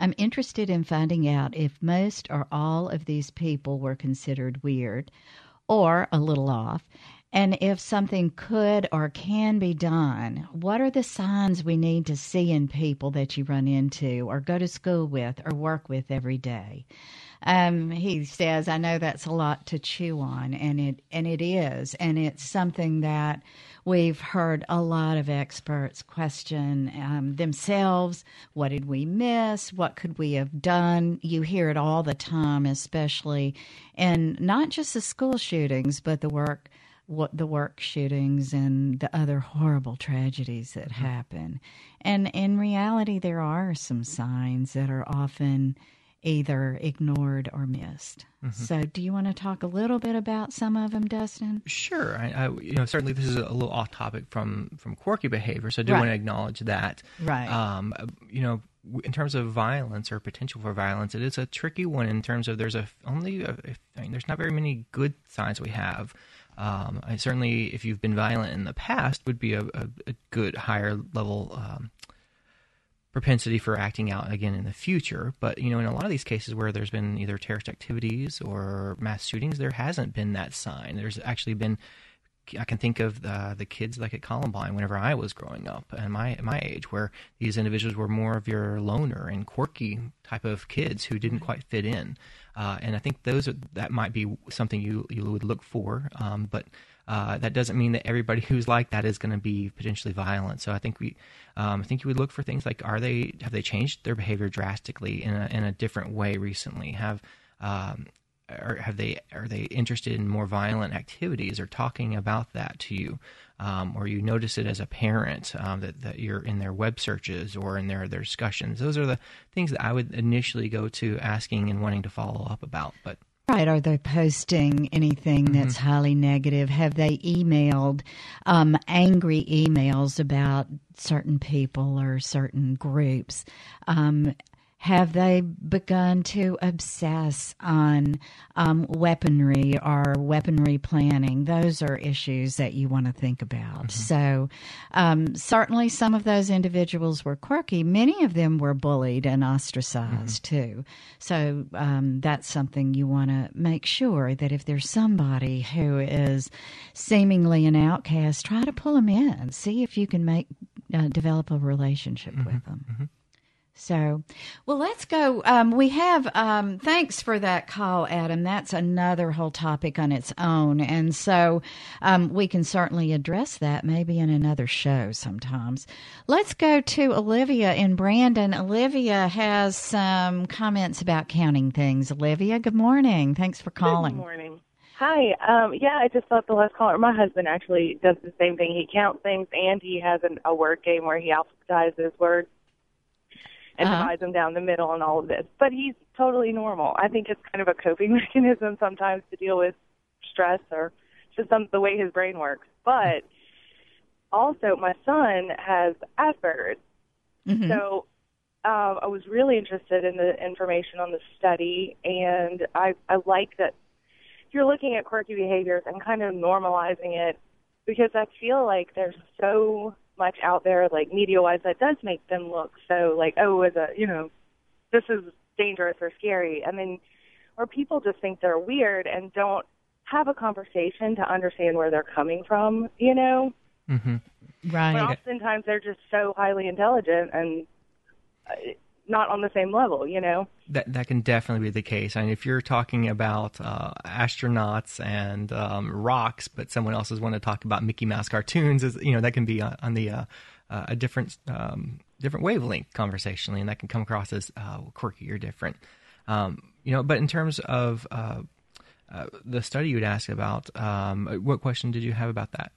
I'm interested in finding out if most or all of these people were considered weird or a little off, and if something could or can be done, what are the signs we need to see in people that you run into or go to school with or work with every day? Um, he says, I know that's a lot to chew on, and it and it is, and it's something that we've heard a lot of experts question um, themselves. What did we miss? What could we have done? You hear it all the time, especially, and not just the school shootings, but the work what the work shootings and the other horrible tragedies that mm-hmm. happen. And in reality, there are some signs that are often either ignored or missed. Mm-hmm. So, do you want to talk a little bit about some of them, Dustin? Sure. I, I, you know, certainly this is a little off topic from from quirky behavior, so I do right. want to acknowledge that. Right. Um, you know, in terms of violence or potential for violence, it is a tricky one in terms of there's a only a, I mean, there's not very many good signs we have. Um, I certainly, if you've been violent in the past, would be a, a, a good higher level um, propensity for acting out again in the future. But you know, in a lot of these cases where there's been either terrorist activities or mass shootings, there hasn't been that sign. There's actually been I can think of the, the kids like at Columbine whenever I was growing up and my my age, where these individuals were more of your loner and quirky type of kids who didn't quite fit in. Uh, and I think those are, that might be something you you would look for. Um, but uh, that doesn't mean that everybody who's like that is going to be potentially violent. So I think we, um, I think you would look for things like are they have they changed their behavior drastically in a in a different way recently? Have um, have they are they interested in more violent activities or talking about that to you? Um, or you notice it as a parent um, that, that you're in their web searches or in their, their discussions. Those are the things that I would initially go to asking and wanting to follow up about. But Right. Are they posting anything mm-hmm. that's highly negative? Have they emailed um, angry emails about certain people or certain groups? Um, have they begun to obsess on um, weaponry or weaponry planning? Those are issues that you want to think about. Mm-hmm. So, um, certainly some of those individuals were quirky. Many of them were bullied and ostracized mm-hmm. too. So, um, that's something you want to make sure that if there's somebody who is seemingly an outcast, try to pull them in. See if you can make uh, develop a relationship mm-hmm. with them. So, well, let's go. Um, we have, um, thanks for that call, Adam. That's another whole topic on its own. And so um, we can certainly address that maybe in another show sometimes. Let's go to Olivia in Brandon. Olivia has some comments about counting things. Olivia, good morning. Thanks for calling. Good morning. Hi. Um, yeah, I just thought the last caller. My husband actually does the same thing. He counts things and he has an, a word game where he alphabetizes words and uh-huh. divides them down the middle and all of this. But he's totally normal. I think it's kind of a coping mechanism sometimes to deal with stress or just some the way his brain works. But also, my son has Asperger's, mm-hmm. so um, I was really interested in the information on the study, and I I like that you're looking at quirky behaviors and kind of normalizing it because I feel like there's so much out there, like media wise, that does make them look so like, oh, as a you know, this is dangerous or scary, I mean, or people just think they're weird and don't have a conversation to understand where they're coming from, you know. Mm-hmm. Right. But oftentimes they're just so highly intelligent and uh, not on the same level, you know. That that can definitely be the case. I mean, if you're talking about uh, astronauts and um, rocks, but someone else is want to talk about Mickey Mouse cartoons, is you know that can be uh, on the uh, uh, a different um, different wavelength conversationally, and that can come across as uh, quirky or different. Um, you know, but in terms of uh, the study you'd ask about, um, what question did you have about that?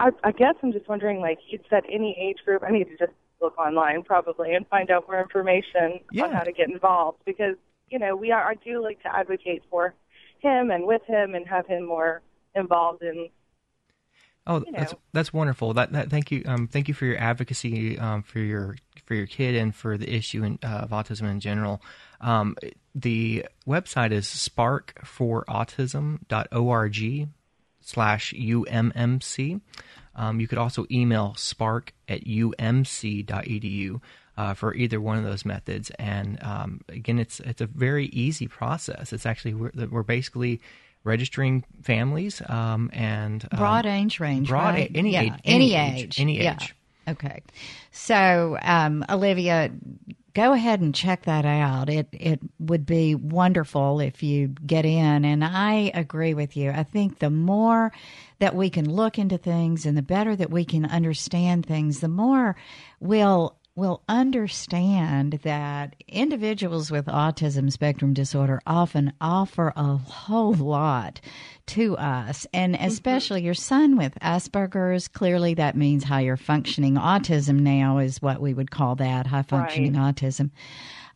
I, I guess I'm just wondering, like you said, any age group. I need to just look online probably and find out more information yeah. on how to get involved because you know we are I do like to advocate for him and with him and have him more involved in. Oh, you know. that's that's wonderful. That, that thank you um, thank you for your advocacy um, for your for your kid and for the issue in, uh, of autism in general. Um, the website is sparkforautism.org slash ummc. Um, you could also email spark at umc.edu uh, for either one of those methods. And um, again, it's it's a very easy process. It's actually we're, we're basically registering families um, and um, broad age range, broad right? any yeah. age, any, age, age, any yeah. age. Okay, so um, Olivia, go ahead and check that out. It it would be wonderful if you get in, and I agree with you. I think the more that we can look into things, and the better that we can understand things, the more we'll will understand that individuals with autism spectrum disorder often offer a whole lot to us. And especially your son with asperger's clearly that means higher functioning autism now is what we would call that high functioning Right. autism.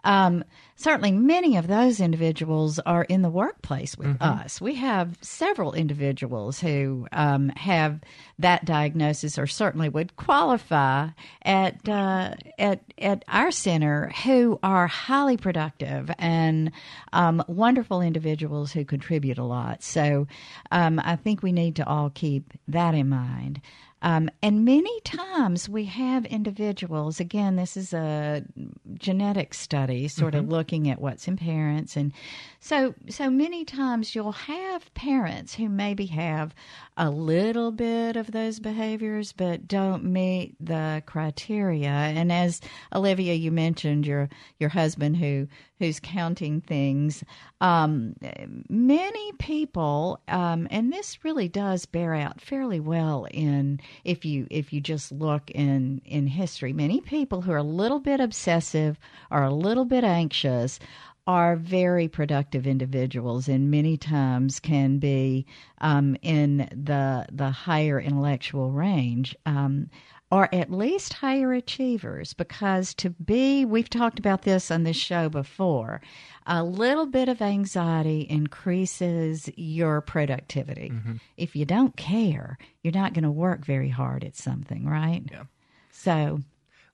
Um, certainly many of those individuals are in the workplace with us. We have several individuals who um, have that diagnosis or certainly would qualify at, uh, at, at our center who are highly productive and um, wonderful individuals who contribute a lot. So um, I think we need to all keep that in mind. Um, and many times we have individuals, again, this is a genetic study, sort of looking at what's in parents. And so, so many times you'll have parents who maybe have a little bit of those behaviors, but don't meet the criteria. And as Olivia, you mentioned your, your husband who, who's counting things. Um, many people, um, and this really does bear out fairly well in if you if you just look in in history. Many people who are a little bit obsessive or a little bit anxious are very productive individuals and many times can be um, in the the higher intellectual range um, or at least higher achievers because to be we've talked about this on this show before a little bit of anxiety increases your productivity. If you don't care you're not going to work very hard at something right? Yeah. so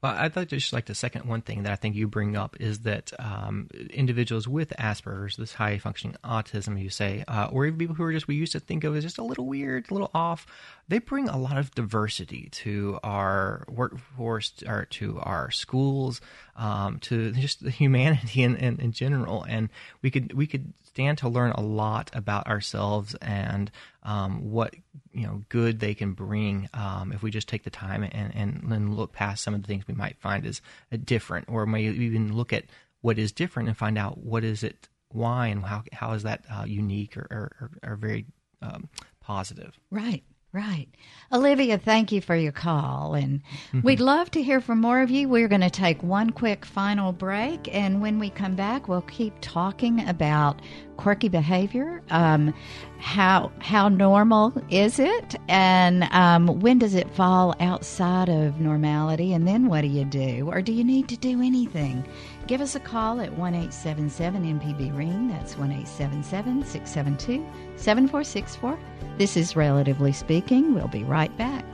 Well, I'd like to just like to second one thing that I think you bring up is that um, individuals with Asperger's, this high functioning autism, you say, uh, or even people who are just we used to think of as just a little weird, a little off, they bring a lot of diversity to our workforce, or to our schools, um, to just the humanity in, in, in general, and we could we could stand to learn a lot about ourselves and um, what you know good they can bring um, if we just take the time and, and look past some of the things we might find as uh, different, or may even look at what is different and find out what is it, why, and how how is that uh, unique or, or, or, or very um, positive. Right, right. Olivia, thank you for your call. And we'd love to hear from more of you. We're going to take one quick final break. And when we come back, we'll keep talking about quirky behavior. Um, how, how normal is it? And um, when does it fall outside of normality? And then what do you do? Or do you need to do anything? Give us a call at 1 877 MPB Ring. That's 1 877 672 7464. This is Relatively Speaking. We'll be right back.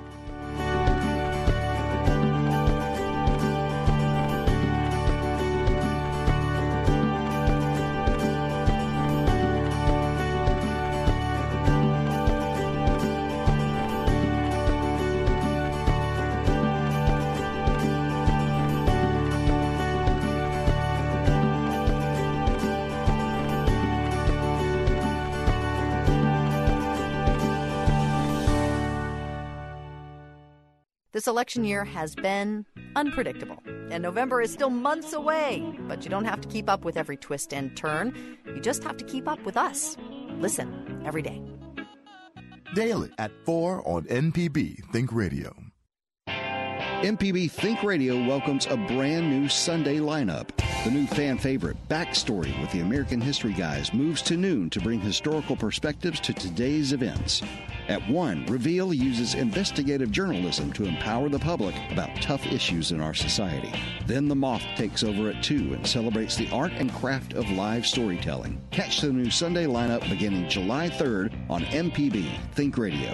This election year has been unpredictable, and November is still months away. But you don't have to keep up with every twist and turn. You just have to keep up with us. Listen every day. Daily at 4 on MPB Think Radio. MPB Think Radio welcomes a brand new Sunday lineup. The new fan favorite, Backstory with the American History Guys, moves to noon to bring historical perspectives to today's events. At 1, Reveal uses investigative journalism to empower the public about tough issues in our society. Then The Moth takes over at 2 and celebrates the art and craft of live storytelling. Catch the new Sunday lineup beginning July 3rd on MPB Think Radio.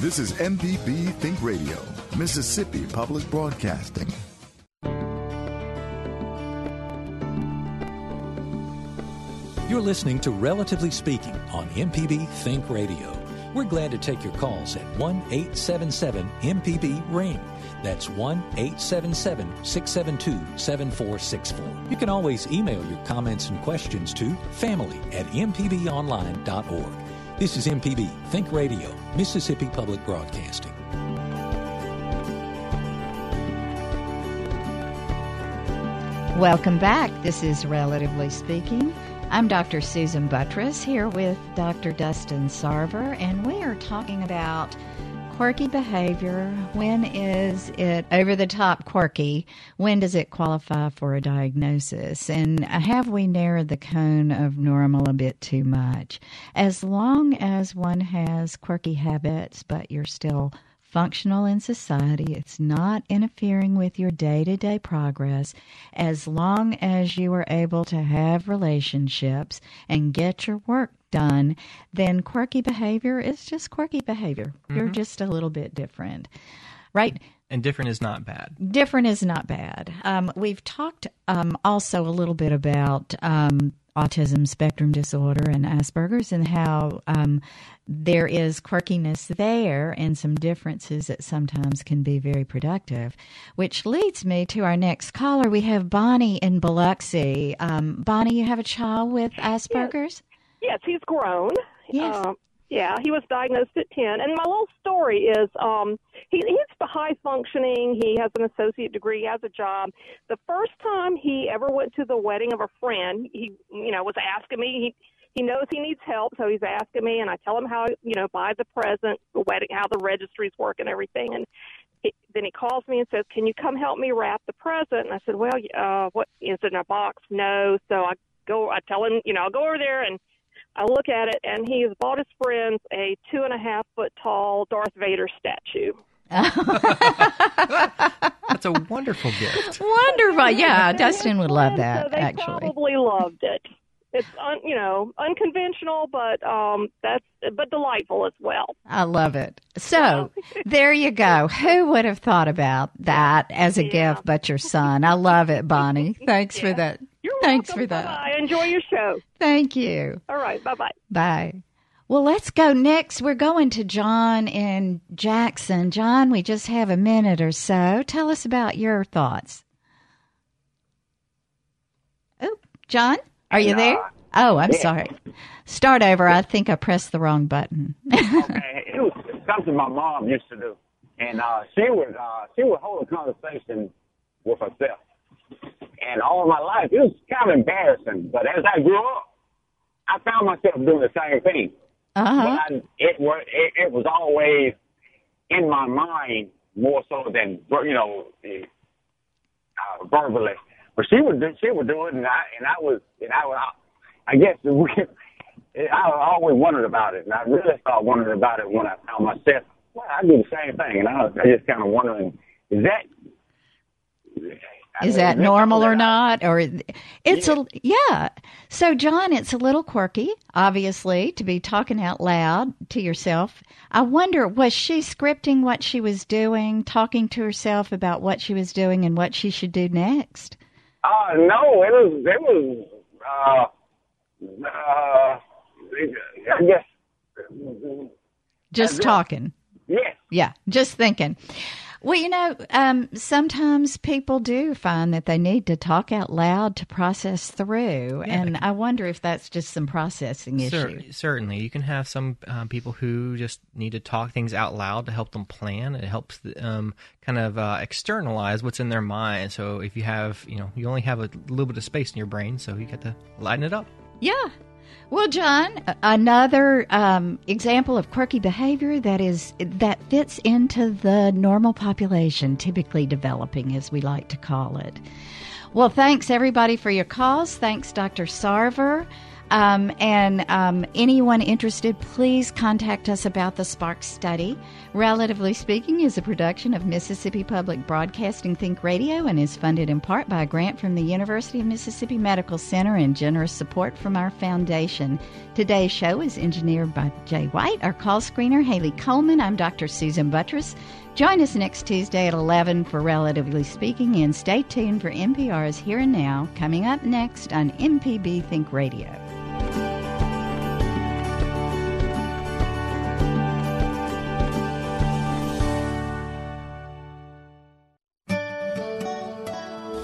This is MPB Think Radio, Mississippi Public Broadcasting. You're listening to Relatively Speaking on MPB Think Radio. We're glad to take your calls at 1 877 MPB Ring. That's 1 877 672 7464. You can always email your comments and questions to family at mpbonline.org. This is MPB Think Radio, Mississippi Public Broadcasting. Welcome back. This is Relatively Speaking. I'm Dr. Susan Buttross here with Dr. Dustin Sarver, and we are talking about quirky behavior. When is it over the top quirky? When does it qualify for a diagnosis? And have we narrowed the cone of normal a bit too much? As long as one has quirky habits, but you're still functional in society. It's not interfering with your day to day progress. As long as you are able to have relationships and get your work done, then quirky behavior is just quirky behavior. Mm-hmm. You're just a little bit different. Right? And different is not bad. Different is not bad. Um, we've talked um, also a little bit about um, autism spectrum disorder and Asperger's and how um, there is quirkiness there and some differences that sometimes can be very productive. Which leads me to our next caller. We have Bonnie in Biloxi. Um, Bonnie, you have a child with Asperger's? Yes, yes he's grown. Yes. Uh, yeah, he was diagnosed at 10. And my little story is um he he's high functioning. He has an associate degree, he has a job. The first time he ever went to the wedding of a friend, he you know, was asking me he he knows he needs help, so he's asking me and I tell him how, you know, buy the present, the wedding, how the registries work and everything and he, then he calls me and says, "Can you come help me wrap the present?" And I said, "Well, uh what is it in a box?" No. So I go I tell him, you know, I'll go over there and I look at it, and he has bought his friends a two and a half foot tall Darth Vader statue. That's a wonderful gift. Wonderful, yeah. Dustin would love that. So they actually, probably loved it. It's un, you know unconventional, but um, that's but delightful as well. I love it. So there you go. Who would have thought about that as a yeah. gift but your son? I love it, Bonnie. Thanks yeah. for that. You're Thanks welcome. for that. Bye. Enjoy your show. Thank you. All right. Bye bye. Bye. Well, let's go next. We're going to John in Jackson. John, we just have a minute or so. Tell us about your thoughts. Oh, John, are you there? Oh, I'm yeah. sorry. Start over. I think I pressed the wrong button. okay, it was something my mom used to do, and uh, she would uh, she would hold a conversation with herself. And all my life, it was kind of embarrassing. But as I grew up, I found myself doing the same thing. Uh-huh. But I, it was it, it was always in my mind more so than you know uh, verbally. But she would do, she would do it, and I and I was and I was I guess I always wondered about it, and I really started wondering about it when I found myself. Well, I do the same thing, and I was I just kind of wondering, is that is that normal or not? Or it's a yeah. So john it's a little quirky obviously to be talking out loud to yourself. I wonder was she scripting what she was doing talking to herself about what she was doing and what she should do next uh no it was it was uh uh i guess. Just talking. Yes yeah just thinking well, you know, um, sometimes people do find that they need to talk out loud to process through, yeah. and I wonder if that's just some processing issue. certainly, you can have some uh, people who just need to talk things out loud to help them plan. It helps um, kind of uh, externalize what's in their mind. So if you have, you know, you only have a little bit of space in your brain, so you get to lighten it up. Yeah, well, John, another um, example of quirky behavior that is that fits into the normal population, typically developing, as we like to call it. Well, thanks everybody for your calls. Thanks, Dr. Sarver. Um, and um, anyone interested, please contact us about the Spark study. Relatively Speaking is a production of Mississippi Public Broadcasting Think Radio and is funded in part by a grant from the University of Mississippi Medical Center and generous support from our foundation. Today's show is engineered by Jay White. Our call screener, Haley Coleman. I'm Dr. Susan Buttross. Join us next Tuesday at 11 for Relatively Speaking, and stay tuned for NPR's Here and Now coming up next on MPB Think Radio.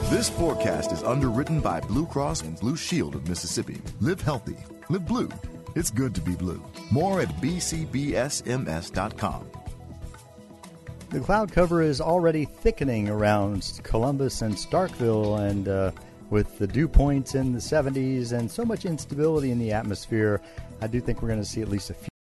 This forecast is underwritten by Blue Cross and Blue Shield of Mississippi. Live healthy. Live blue. It's good to be blue. More at bcbsms.com. The cloud cover is already thickening around Columbus and Starkville, and uh, with the dew points in the 70s and so much instability in the atmosphere, I do think we're going to see at least a few.